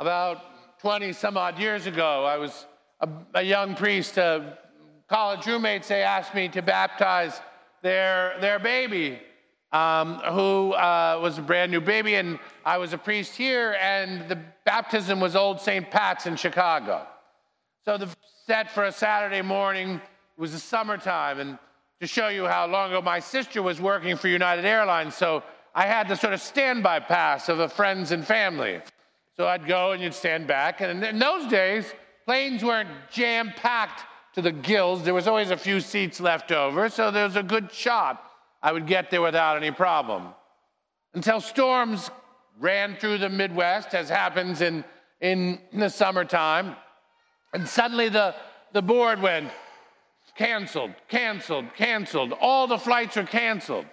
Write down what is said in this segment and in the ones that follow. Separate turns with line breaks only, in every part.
About 20 some odd years ago, I was a, a young priest. A college roommates, they asked me to baptize their, their baby, um, who uh, was a brand new baby. And I was a priest here, and the baptism was Old St. Pat's in Chicago. So the set for a Saturday morning it was the summertime. And to show you how long ago my sister was working for United Airlines, so I had the sort of standby pass of a friends and family. So I'd go and you'd stand back. And in those days, planes weren't jam packed to the gills. There was always a few seats left over, so there was a good shot I would get there without any problem. Until storms ran through the Midwest, as happens in, in the summertime, and suddenly the, the board went canceled, canceled, canceled. All the flights are canceled.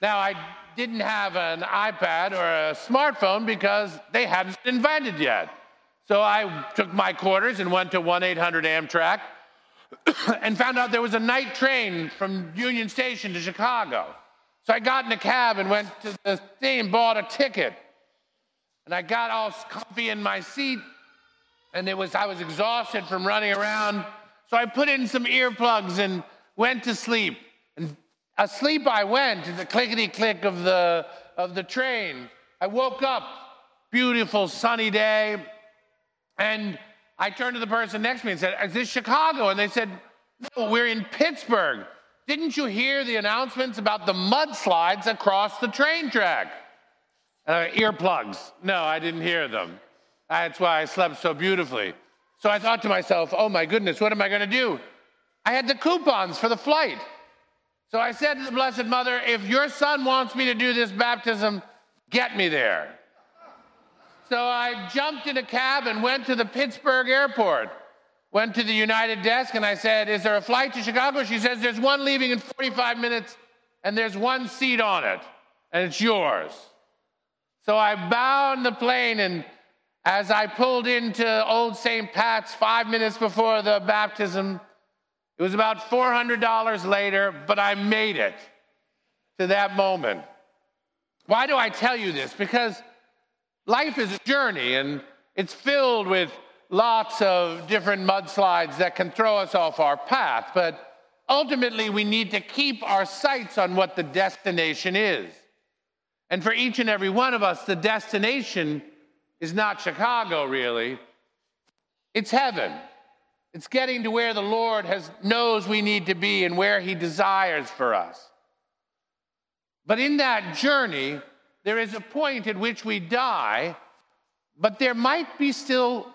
Now, I didn't have an iPad or a smartphone because they hadn't been invented yet. So I took my quarters and went to 1 800 Amtrak and found out there was a night train from Union Station to Chicago. So I got in a cab and went to the thing and bought a ticket. And I got all comfy in my seat, and it was I was exhausted from running around. So I put in some earplugs and went to sleep. Asleep I went to the clickety click of the, of the train. I woke up, beautiful sunny day, and I turned to the person next to me and said, Is this Chicago? And they said, No, we're in Pittsburgh. Didn't you hear the announcements about the mudslides across the train track? Uh, earplugs. No, I didn't hear them. That's why I slept so beautifully. So I thought to myself, oh my goodness, what am I going to do? I had the coupons for the flight. So I said to the Blessed Mother, if your son wants me to do this baptism, get me there. So I jumped in a cab and went to the Pittsburgh airport. Went to the United desk and I said, Is there a flight to Chicago? She says, There's one leaving in 45 minutes and there's one seat on it and it's yours. So I bound the plane and as I pulled into Old St. Pat's five minutes before the baptism, it was about $400 later, but I made it to that moment. Why do I tell you this? Because life is a journey and it's filled with lots of different mudslides that can throw us off our path. But ultimately, we need to keep our sights on what the destination is. And for each and every one of us, the destination is not Chicago, really, it's heaven. It's getting to where the Lord has, knows we need to be and where He desires for us. But in that journey, there is a point at which we die, but there might be still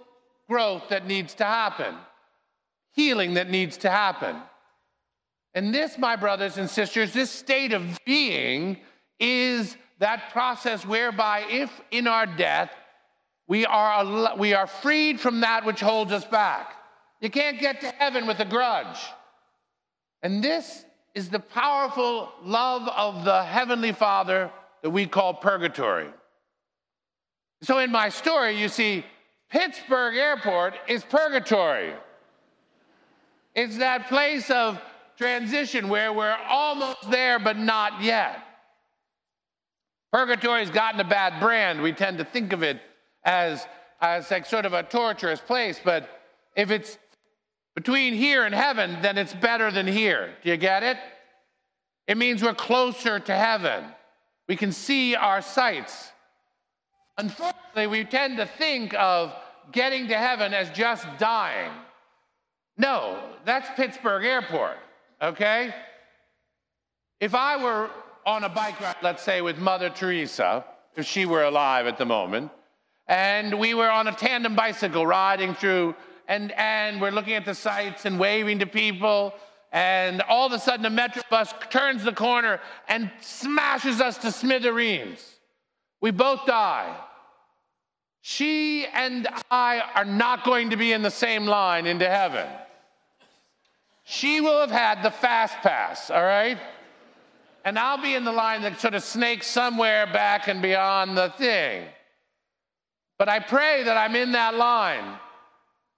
growth that needs to happen, healing that needs to happen. And this, my brothers and sisters, this state of being is that process whereby, if in our death, we are, we are freed from that which holds us back. You can't get to heaven with a grudge. And this is the powerful love of the Heavenly Father that we call purgatory. So, in my story, you see, Pittsburgh Airport is purgatory. It's that place of transition where we're almost there, but not yet. Purgatory's gotten a bad brand. We tend to think of it as, as like sort of a torturous place, but if it's between here and heaven, then it's better than here. Do you get it? It means we're closer to heaven. We can see our sights. Unfortunately, we tend to think of getting to heaven as just dying. No, that's Pittsburgh Airport, okay? If I were on a bike ride, let's say with Mother Teresa, if she were alive at the moment, and we were on a tandem bicycle riding through and, and we're looking at the sights and waving to people. And all of a sudden, a metro bus turns the corner and smashes us to smithereens. We both die. She and I are not going to be in the same line into heaven. She will have had the fast pass, all right? And I'll be in the line that sort of snakes somewhere back and beyond the thing. But I pray that I'm in that line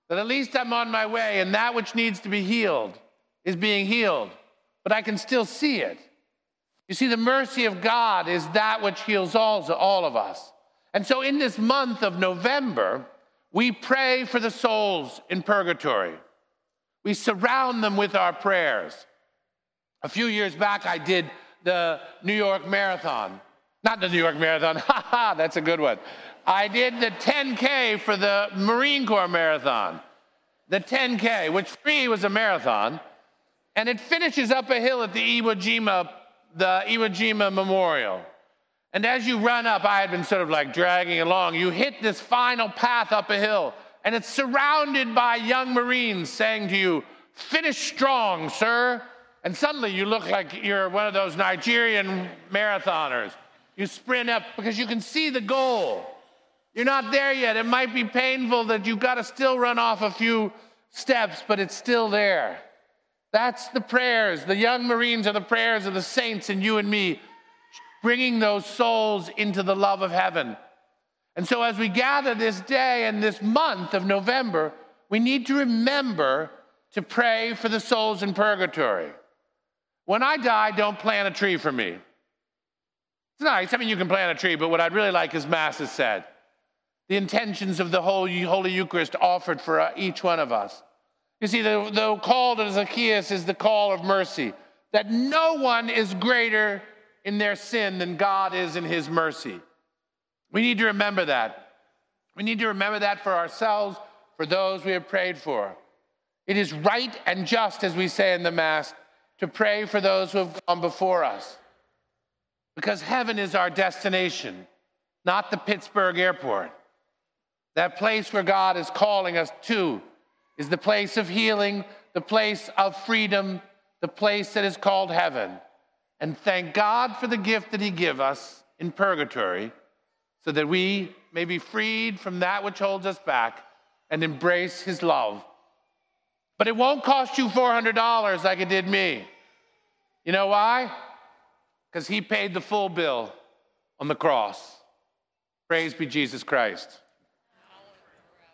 that at least I'm on my way and that which needs to be healed is being healed, but I can still see it. You see, the mercy of God is that which heals all, all of us. And so, in this month of November, we pray for the souls in purgatory. We surround them with our prayers. A few years back, I did the New York Marathon. Not the New York Marathon, ha ha, that's a good one. I did the 10K for the Marine Corps Marathon. The 10K, which free was a marathon, and it finishes up a hill at the Iwo Jima, the Iwo Jima Memorial. And as you run up, I had been sort of like dragging along, you hit this final path up a hill, and it's surrounded by young Marines saying to you, Finish strong, sir. And suddenly you look like you're one of those Nigerian marathoners. You sprint up because you can see the goal. You're not there yet. It might be painful that you've got to still run off a few steps, but it's still there. That's the prayers. The young Marines are the prayers of the saints and you and me bringing those souls into the love of heaven. And so, as we gather this day and this month of November, we need to remember to pray for the souls in purgatory. When I die, don't plant a tree for me. It's nice. I mean, you can plant a tree, but what I'd really like is Mass is said. The intentions of the Holy, Holy Eucharist offered for uh, each one of us. You see, the, the call to Zacchaeus is the call of mercy, that no one is greater in their sin than God is in his mercy. We need to remember that. We need to remember that for ourselves, for those we have prayed for. It is right and just, as we say in the Mass, to pray for those who have gone before us. Because heaven is our destination, not the Pittsburgh airport. That place where God is calling us to is the place of healing, the place of freedom, the place that is called heaven and thank God for the gift that He give us in purgatory so that we may be freed from that which holds us back and embrace His love. But it won't cost you $400 like it did me. You know why? Because He paid the full bill on the cross. Praise be Jesus Christ.